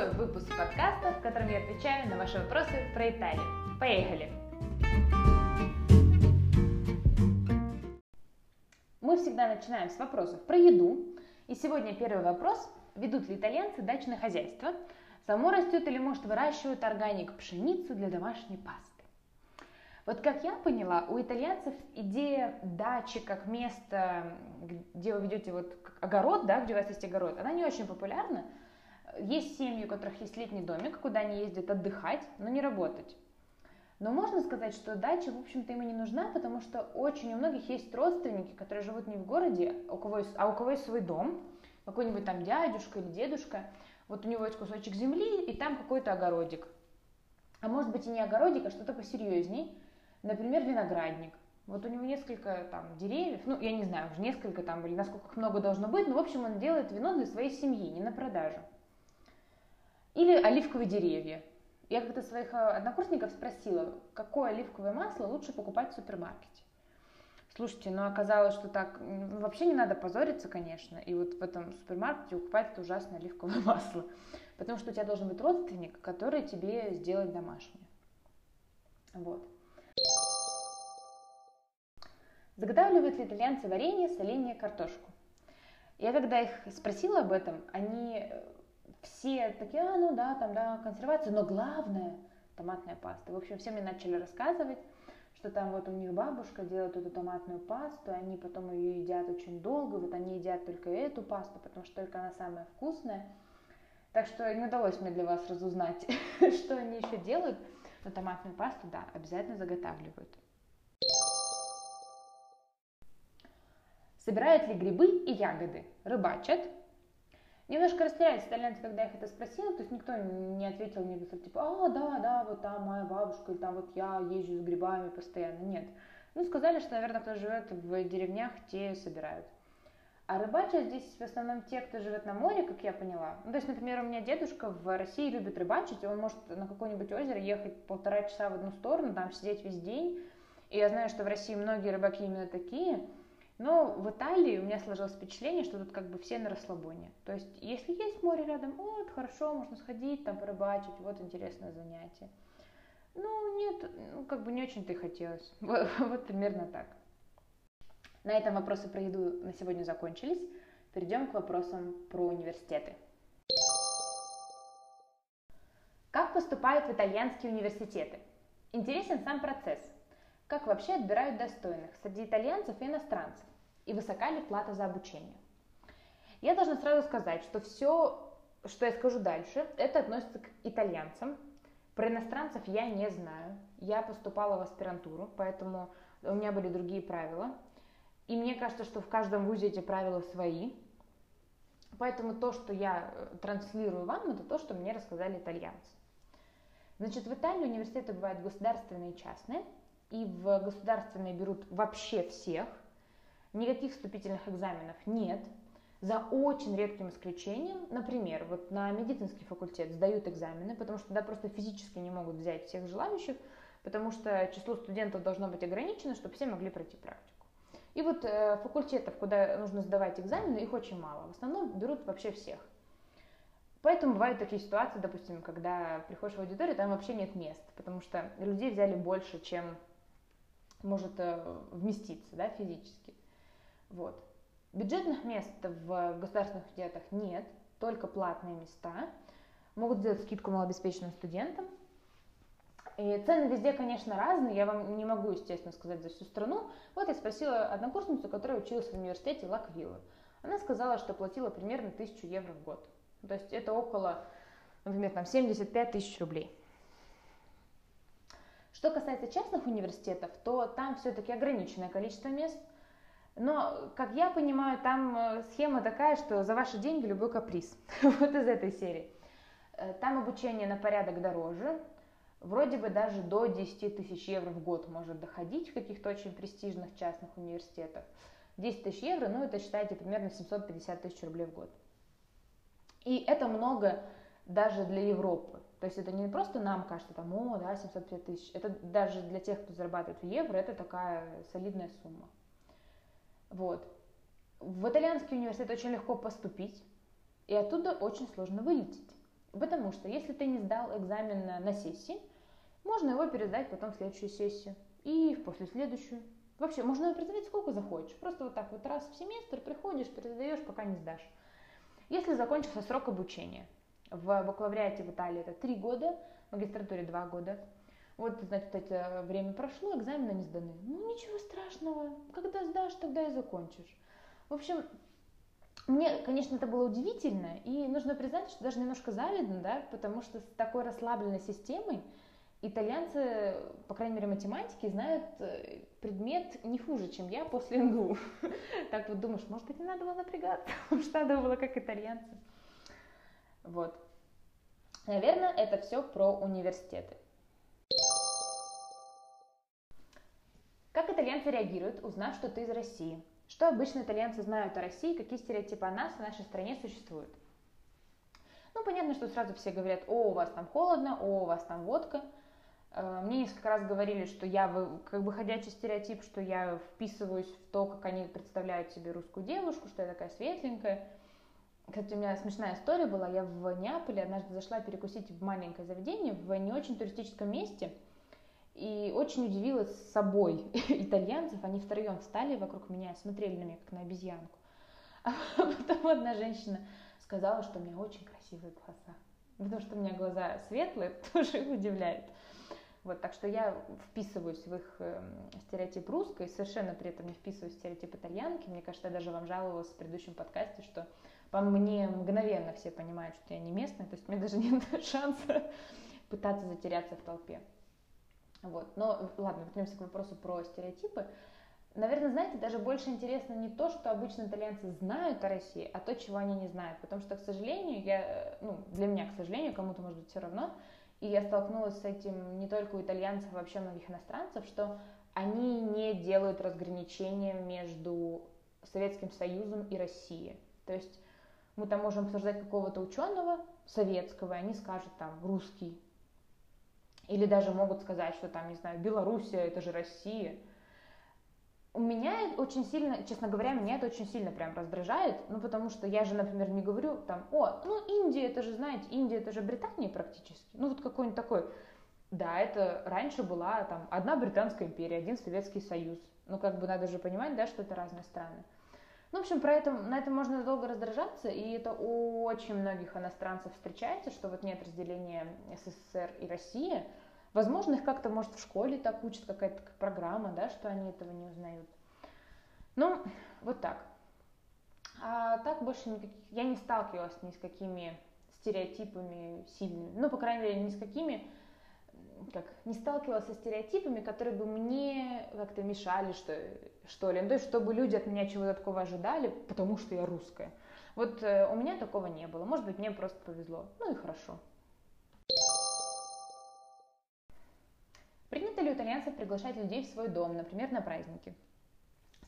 Второй выпуск подкаста, в котором я отвечаю на ваши вопросы про Италию. Поехали! Мы всегда начинаем с вопросов про еду. И сегодня первый вопрос. Ведут ли итальянцы дачное хозяйство? Само растет или, может, выращивают органик пшеницу для домашней пасты? Вот как я поняла, у итальянцев идея дачи как место, где вы ведете вот огород, да, где у вас есть огород, она не очень популярна. Есть семьи, у которых есть летний домик, куда они ездят отдыхать, но не работать. Но можно сказать, что дача, в общем-то, им и не нужна, потому что очень у многих есть родственники, которые живут не в городе, у кого есть, а у кого есть свой дом, какой-нибудь там дядюшка или дедушка, вот у него есть кусочек земли, и там какой-то огородик. А может быть и не огородик, а что-то посерьезней, Например, виноградник. Вот у него несколько там деревьев, ну, я не знаю, уже несколько там, или насколько их много должно быть, но, в общем, он делает вино для своей семьи, не на продажу. Или оливковые деревья. Я как-то своих э, однокурсников спросила, какое оливковое масло лучше покупать в супермаркете. Слушайте, ну оказалось, что так вообще не надо позориться, конечно, и вот в этом супермаркете покупать это ужасное оливковое масло, потому что у тебя должен быть родственник, который тебе сделает домашнее. Вот. Заготавливают ли итальянцы варенье, соленье, картошку? Я когда их спросила об этом, они э, все такие, а, ну да, там, да, консервация, но главное томатная паста. В общем, все мне начали рассказывать, что там вот у них бабушка делает эту томатную пасту, они потом ее едят очень долго, вот они едят только эту пасту, потому что только она самая вкусная. Так что не удалось мне для вас разузнать, что они еще делают, но томатную пасту, да, обязательно заготавливают. Собирают ли грибы и ягоды? Рыбачат? Немножко растерялись итальянцы, когда я их это спросила, то есть никто не ответил мне, типа, а, да, да, вот там моя бабушка, или там вот я езжу с грибами постоянно. Нет. Ну, сказали, что, наверное, кто живет в деревнях, те собирают. А рыбачат здесь в основном те, кто живет на море, как я поняла. Ну, то есть, например, у меня дедушка в России любит рыбачить, и он может на какое-нибудь озеро ехать полтора часа в одну сторону, там сидеть весь день. И я знаю, что в России многие рыбаки именно такие – но в Италии у меня сложилось впечатление, что тут как бы все на расслабоне. То есть, если есть море рядом, вот, хорошо, можно сходить, там, порыбачить, вот интересное занятие. Ну, нет, ну, как бы не очень-то и хотелось. Вот, вот примерно так. На этом вопросы про еду на сегодня закончились. Перейдем к вопросам про университеты. Как поступают в итальянские университеты? Интересен сам процесс. Как вообще отбирают достойных среди итальянцев и иностранцев? И высока ли плата за обучение. Я должна сразу сказать, что все, что я скажу дальше, это относится к итальянцам. Про иностранцев я не знаю. Я поступала в аспирантуру, поэтому у меня были другие правила. И мне кажется, что в каждом вузе эти правила свои. Поэтому то, что я э, транслирую вам, это то, что мне рассказали итальянцы. Значит, в Италии университеты бывают государственные и частные. И в государственные берут вообще всех – Никаких вступительных экзаменов нет. За очень редким исключением, например, вот на медицинский факультет сдают экзамены, потому что туда просто физически не могут взять всех желающих, потому что число студентов должно быть ограничено, чтобы все могли пройти практику. И вот э, факультетов, куда нужно сдавать экзамены, их очень мало. В основном берут вообще всех. Поэтому бывают такие ситуации, допустим, когда приходишь в аудиторию, там вообще нет мест, потому что людей взяли больше, чем может э, вместиться да, физически. Вот. Бюджетных мест в государственных университетах нет, только платные места. Могут сделать скидку малообеспеченным студентам. И цены везде, конечно, разные, я вам не могу, естественно, сказать за всю страну. Вот я спросила однокурсницу, которая училась в университете Лаквилла. Она сказала, что платила примерно 1000 евро в год. То есть это около, например, там 75 тысяч рублей. Что касается частных университетов, то там все-таки ограниченное количество мест – но, как я понимаю, там э, схема такая, что за ваши деньги любой каприз. вот из этой серии. Э, там обучение на порядок дороже. Вроде бы даже до 10 тысяч евро в год может доходить в каких-то очень престижных частных университетах. 10 тысяч евро, ну это считайте примерно 750 тысяч рублей в год. И это много даже для Европы. То есть это не просто нам кажется, там, о, да, 750 тысяч. Это даже для тех, кто зарабатывает в евро, это такая солидная сумма. Вот. В итальянский университет очень легко поступить, и оттуда очень сложно вылететь. Потому что если ты не сдал экзамен на сессии, можно его пересдать потом в следующую сессию и в после следующую. Вообще, можно его пересдавать сколько захочешь. Просто вот так вот раз в семестр приходишь, пересдаешь, пока не сдашь. Если закончился срок обучения, в бакалавриате в Италии это три года, в магистратуре два года, вот, значит, это время прошло, экзамены не сданы. Ну, ничего страшного, когда сдашь, тогда и закончишь. В общем, мне, конечно, это было удивительно, и нужно признать, что даже немножко завидно, да, потому что с такой расслабленной системой итальянцы, по крайней мере, математики, знают э, предмет не хуже, чем я после НГУ. Так вот думаешь, может быть, не надо было напрягаться, может, надо было как итальянцы. Вот. Наверное, это все про университеты. Как итальянцы реагируют, узнав, что ты из России? Что обычно итальянцы знают о России, какие стереотипы о нас в нашей стране существуют? Ну, понятно, что сразу все говорят, о, у вас там холодно, о, у вас там водка. Э, мне несколько раз говорили, что я как бы ходячий стереотип, что я вписываюсь в то, как они представляют себе русскую девушку, что я такая светленькая. Кстати, у меня смешная история была. Я в Неаполе однажды зашла перекусить в маленькое заведение в не очень туристическом месте – и очень удивилась собой итальянцев. Они втроем встали вокруг меня, смотрели на меня, как на обезьянку. А потом одна женщина сказала, что у меня очень красивые глаза. Потому что у меня глаза светлые, тоже удивляет. Вот, так что я вписываюсь в их э, стереотип русской, совершенно при этом не вписываюсь в стереотип итальянки. Мне кажется, я даже вам жаловалась в предыдущем подкасте, что по мне мгновенно все понимают, что я не местная, то есть мне даже нет шанса пытаться затеряться в толпе. Вот. Но ладно, вернемся к вопросу про стереотипы. Наверное, знаете, даже больше интересно не то, что обычно итальянцы знают о России, а то, чего они не знают. Потому что, к сожалению, я, ну, для меня, к сожалению, кому-то может быть все равно, и я столкнулась с этим не только у итальянцев, а вообще многих иностранцев, что они не делают разграничения между Советским Союзом и Россией. То есть мы там можем обсуждать какого-то ученого советского, и они скажут там русский, или даже могут сказать, что там, не знаю, Белоруссия, это же Россия. У меня очень сильно, честно говоря, меня это очень сильно прям раздражает, ну, потому что я же, например, не говорю там, о, ну, Индия, это же, знаете, Индия, это же Британия практически. Ну, вот какой-нибудь такой, да, это раньше была там одна Британская империя, один Советский Союз. Ну, как бы надо же понимать, да, что это разные страны. Ну, в общем, про это, на это можно долго раздражаться, и это у очень многих иностранцев встречается, что вот нет разделения СССР и России. Возможно, их как-то, может, в школе так учат, какая-то программа, да, что они этого не узнают. Ну, вот так. А так больше никаких... Я не сталкивалась ни с какими стереотипами сильными. Ну, по крайней мере, ни с какими... Как, не сталкивалась со стереотипами, которые бы мне как-то мешали, что, что ли. Ну, то есть, чтобы люди от меня чего-то такого ожидали, потому что я русская. Вот э, у меня такого не было. Может быть, мне просто повезло. Ну и хорошо. Принято ли у итальянцев приглашать людей в свой дом, например, на праздники?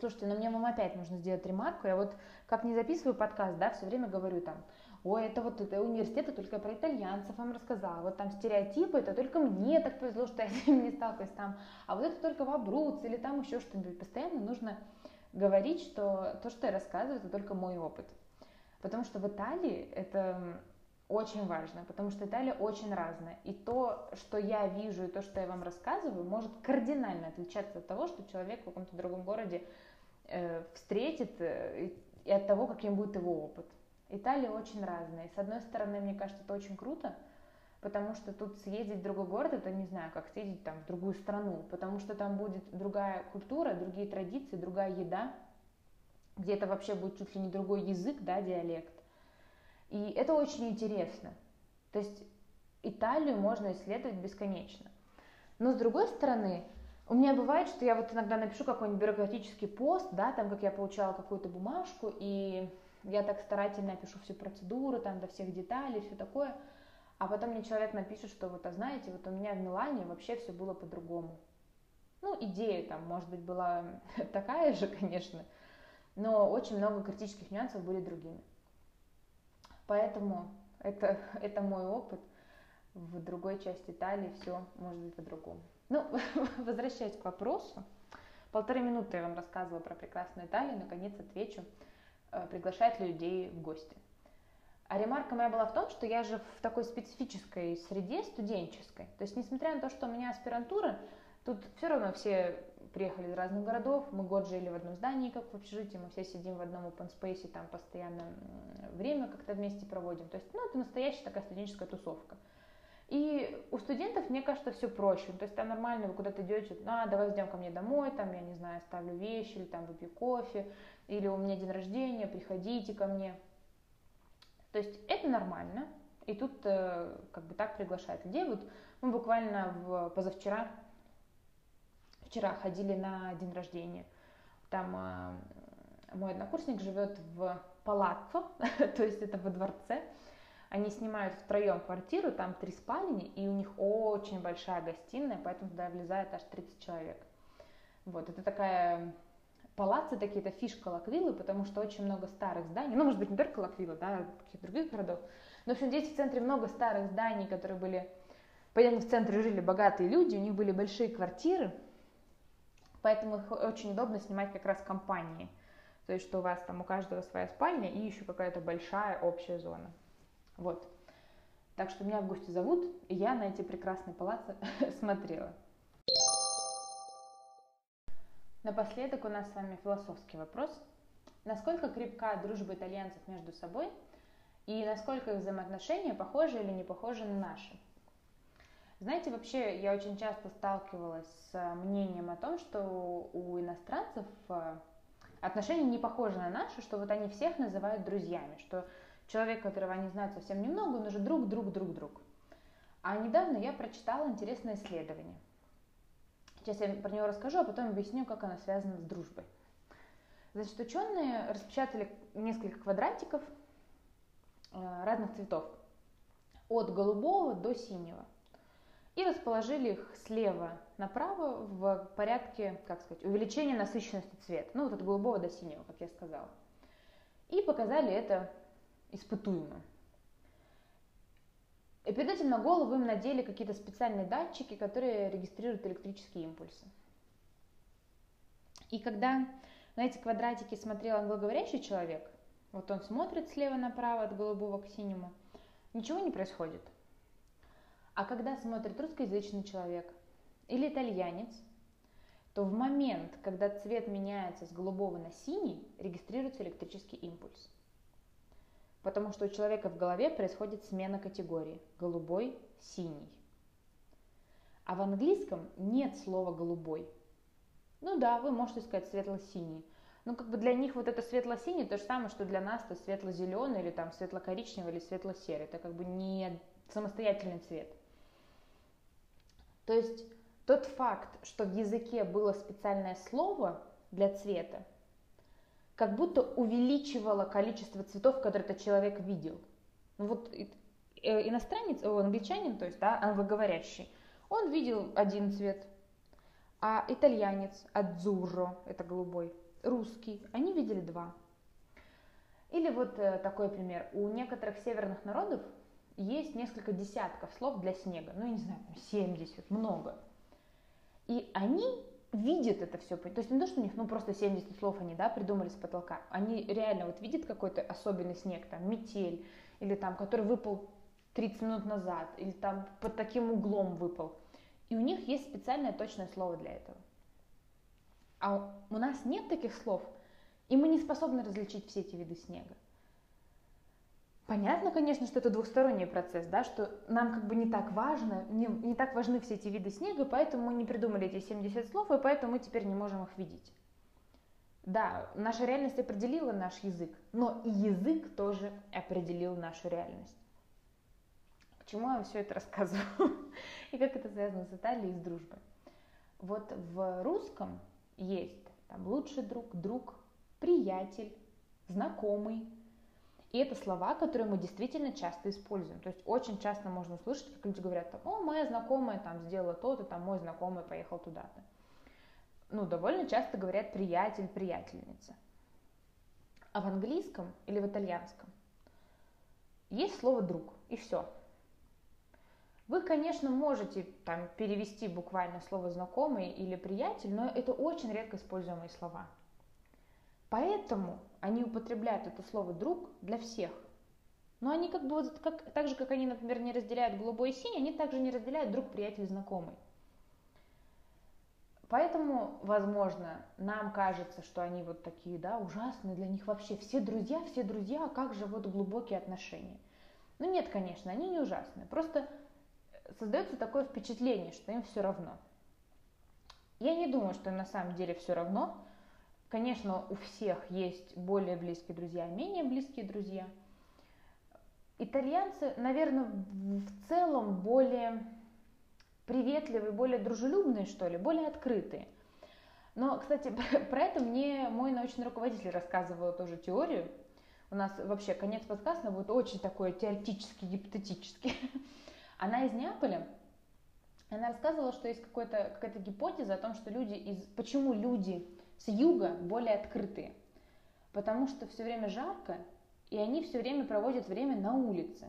Слушайте, ну мне вам опять нужно сделать ремарку. Я вот как не записываю подкаст, да, все время говорю там, ой, это вот это университет, это только про итальянцев вам рассказала, вот там стереотипы, это только мне так повезло, что я с ними не сталкиваюсь там, а вот это только в Абруц или там еще что-нибудь. Постоянно нужно говорить, что то, что я рассказываю, это только мой опыт. Потому что в Италии это очень важно, потому что Италия очень разная. И то, что я вижу, и то, что я вам рассказываю, может кардинально отличаться от того, что человек в каком-то другом городе э, встретит, э, и от того, каким будет его опыт. Италия очень разная. С одной стороны, мне кажется, это очень круто, потому что тут съездить в другой город, это не знаю, как съездить там в другую страну, потому что там будет другая культура, другие традиции, другая еда, где это вообще будет чуть ли не другой язык, да, диалект. И это очень интересно. То есть Италию можно исследовать бесконечно. Но с другой стороны, у меня бывает, что я вот иногда напишу какой-нибудь бюрократический пост, да, там, как я получала какую-то бумажку, и я так старательно опишу всю процедуру, там, до всех деталей, все такое, а потом мне человек напишет, что вот, а знаете, вот у меня в Милане вообще все было по-другому. Ну, идея там, может быть, была такая же, конечно, но очень много критических нюансов были другими. Поэтому это, это мой опыт. В другой части Италии все может быть по-другому. Ну, возвращаясь к вопросу. Полторы минуты я вам рассказывала про прекрасную Италию. Наконец отвечу, э, приглашает ли людей в гости. А ремарка моя была в том, что я же в такой специфической среде студенческой. То есть, несмотря на то, что у меня аспирантура, тут все равно все приехали из разных городов, мы год жили в одном здании, как в общежитии, мы все сидим в одном open space, там постоянно время как-то вместе проводим. То есть, ну, это настоящая такая студенческая тусовка. И у студентов, мне кажется, все проще. То есть там нормально, вы куда-то идете, а, давай ждем ко мне домой, там, я не знаю, ставлю вещи, или там выпью кофе, или у меня день рождения, приходите ко мне. То есть это нормально, и тут э, как бы так приглашают людей. Вот мы буквально в, позавчера, вчера ходили на день рождения. Там э, мой однокурсник живет в палаццо, то есть это во дворце, они снимают втроем квартиру, там три спальни, и у них очень большая гостиная, поэтому туда влезает аж 30 человек. Вот, это такая палацы такие, это фишка Лаквилы, потому что очень много старых зданий, ну, может быть, не только Лаквилы, да, каких-то других городов, но, в общем, здесь в центре много старых зданий, которые были, понятно, в центре жили богатые люди, у них были большие квартиры, поэтому их очень удобно снимать как раз компании, то есть, что у вас там у каждого своя спальня и еще какая-то большая общая зона. Вот. Так что меня в гости зовут, и я на эти прекрасные палацы смотрела. Напоследок у нас с вами философский вопрос. Насколько крепка дружба итальянцев между собой и насколько их взаимоотношения похожи или не похожи на наши? Знаете, вообще я очень часто сталкивалась с мнением о том, что у иностранцев э, отношения не похожи на наши, что вот они всех называют друзьями, что человек, которого они знают совсем немного, он уже друг, друг, друг, друг. А недавно я прочитала интересное исследование. Сейчас я про него расскажу, а потом объясню, как оно связано с дружбой. Значит, ученые распечатали несколько квадратиков э, разных цветов, от голубого до синего, и расположили их слева направо в порядке, как сказать, увеличения насыщенности цвета, ну вот от голубого до синего, как я сказала. И показали это испытуемо. И перед этим на голову им надели какие-то специальные датчики, которые регистрируют электрические импульсы. И когда на эти квадратики смотрел англоговорящий человек, вот он смотрит слева направо от голубого к синему, ничего не происходит. А когда смотрит русскоязычный человек или итальянец, то в момент, когда цвет меняется с голубого на синий, регистрируется электрический импульс. Потому что у человека в голове происходит смена категории – голубой, синий. А в английском нет слова «голубой». Ну да, вы можете сказать светло-синий. Но как бы для них вот это светло-синий то же самое, что для нас это светло-зеленый или там светло-коричневый или светло-серый. Это как бы не самостоятельный цвет. То есть тот факт, что в языке было специальное слово для цвета, как будто увеличивало количество цветов, которые этот человек видел. Ну вот э, иностранец, англичанин, то есть, да, англоговорящий, он видел один цвет, а итальянец, адзурро, это голубой, русский, они видели два. Или вот э, такой пример. У некоторых северных народов есть несколько десятков слов для снега. Ну, я не знаю, 70, много. И они видят это все. То есть не то, что у них ну просто 70 слов они да, придумали с потолка. Они реально вот видят какой-то особенный снег, там метель, или там, который выпал 30 минут назад, или там под таким углом выпал. И у них есть специальное точное слово для этого. А у нас нет таких слов, и мы не способны различить все эти виды снега. Понятно, конечно, что это двухсторонний процесс, да, что нам как бы не так важно, не, не так важны все эти виды снега, поэтому мы не придумали эти 70 слов, и поэтому мы теперь не можем их видеть. Да, наша реальность определила наш язык, но и язык тоже определил нашу реальность. К чему я вам все это рассказываю? И как это связано с Италией и с дружбой? Вот в русском есть там лучший друг, друг, приятель, знакомый, и это слова, которые мы действительно часто используем. То есть очень часто можно услышать, как люди говорят, о, моя знакомая там сделала то-то, там мой знакомый поехал туда-то. Ну, довольно часто говорят приятель, приятельница. А в английском или в итальянском есть слово друг, и все. Вы, конечно, можете там перевести буквально слово знакомый или приятель, но это очень редко используемые слова. Поэтому они употребляют это слово «друг» для всех. Но они как бы вот как, так же, как они, например, не разделяют голубой и синий, они также не разделяют друг, приятель, знакомый. Поэтому, возможно, нам кажется, что они вот такие, да, ужасные, для них вообще все друзья, все друзья, а как же вот глубокие отношения. Ну нет, конечно, они не ужасные, просто создается такое впечатление, что им все равно. Я не думаю, что им на самом деле все равно. Конечно, у всех есть более близкие друзья, менее близкие друзья. Итальянцы, наверное, в целом более приветливые, более дружелюбные, что ли, более открытые. Но, кстати, про это мне мой научный руководитель рассказывал тоже теорию. У нас вообще конец подкаста будет очень такой теоретический, гипотетический. Она из Неаполя, она рассказывала, что есть какая-то гипотеза о том, что люди из... Почему люди с юга более открытые? Потому что все время жарко, и они все время проводят время на улице.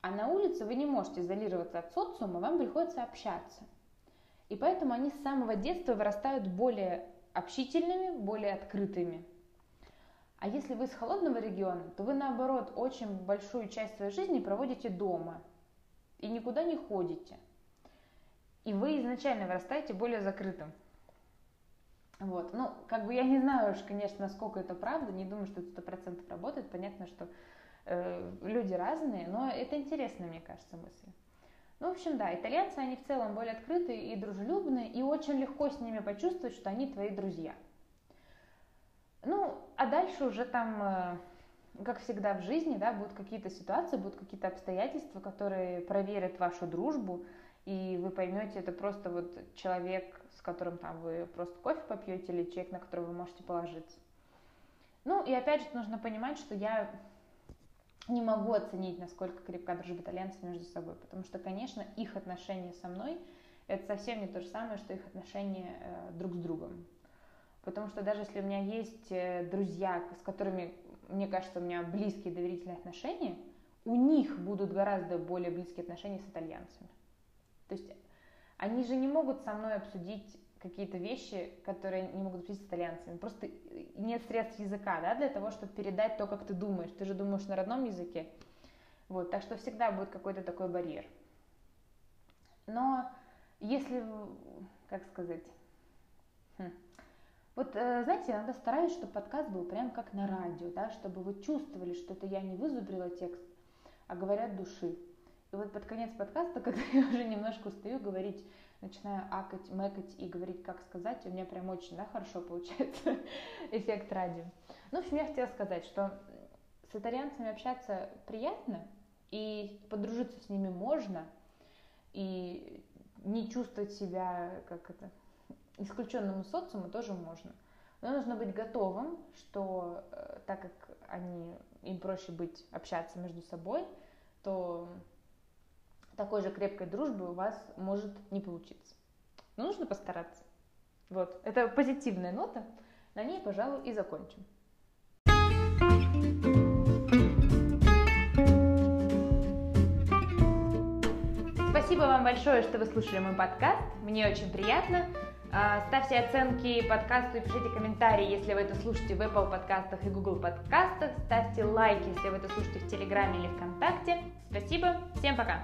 А на улице вы не можете изолироваться от социума, вам приходится общаться. И поэтому они с самого детства вырастают более общительными, более открытыми. А если вы из холодного региона, то вы наоборот очень большую часть своей жизни проводите дома и никуда не ходите. И вы изначально вырастаете более закрытым. Вот. Ну, как бы я не знаю уж, конечно, насколько это правда, не думаю, что это сто процентов работает. Понятно, что э, люди разные, но это интересная, мне кажется, мысль. Ну, в общем, да, итальянцы, они в целом более открытые и дружелюбные, и очень легко с ними почувствовать, что они твои друзья. Ну, а дальше уже там, э, как всегда в жизни, да, будут какие-то ситуации, будут какие-то обстоятельства, которые проверят вашу дружбу, и вы поймете, это просто вот человек, с которым там вы просто кофе попьете, или человек, на которого вы можете положиться. Ну, и опять же, нужно понимать, что я не могу оценить, насколько крепка дружба итальянцев между собой, потому что, конечно, их отношения со мной это совсем не то же самое, что их отношения э, друг с другом. Потому что даже если у меня есть э, друзья, с которыми, мне кажется, у меня близкие доверительные отношения, у них будут гораздо более близкие отношения с итальянцами. То есть они же не могут со мной обсудить какие-то вещи, которые не могут обсудить с итальянцами. Просто нет средств языка, да, для того, чтобы передать то, как ты думаешь. Ты же думаешь на родном языке. Вот, так что всегда будет какой-то такой барьер. Но если, как сказать, хм, вот, э, знаете, я иногда стараюсь, чтобы подкаст был прям как на радио, да, чтобы вы чувствовали, что это я не вызубрила текст, а говорят души. Вот под конец подкаста, когда я уже немножко устаю говорить, начинаю акать, мэкать и говорить, как сказать, у меня прям очень да, хорошо получается эффект радио. Ну, в общем, я хотела сказать, что с итальянцами общаться приятно, и подружиться с ними можно, и не чувствовать себя как это исключенным из социума тоже можно. Но нужно быть готовым, что э, так как они, им проще быть, общаться между собой, такой же крепкой дружбы у вас может не получиться. Но нужно постараться. Вот, это позитивная нота. На ней, пожалуй, и закончим. Спасибо вам большое, что вы слушали мой подкаст. Мне очень приятно. А, ставьте оценки подкасту и пишите комментарии, если вы это слушаете в Apple подкастах и Google подкастах. Ставьте лайки, если вы это слушаете в Телеграме или ВКонтакте. Спасибо. Всем пока.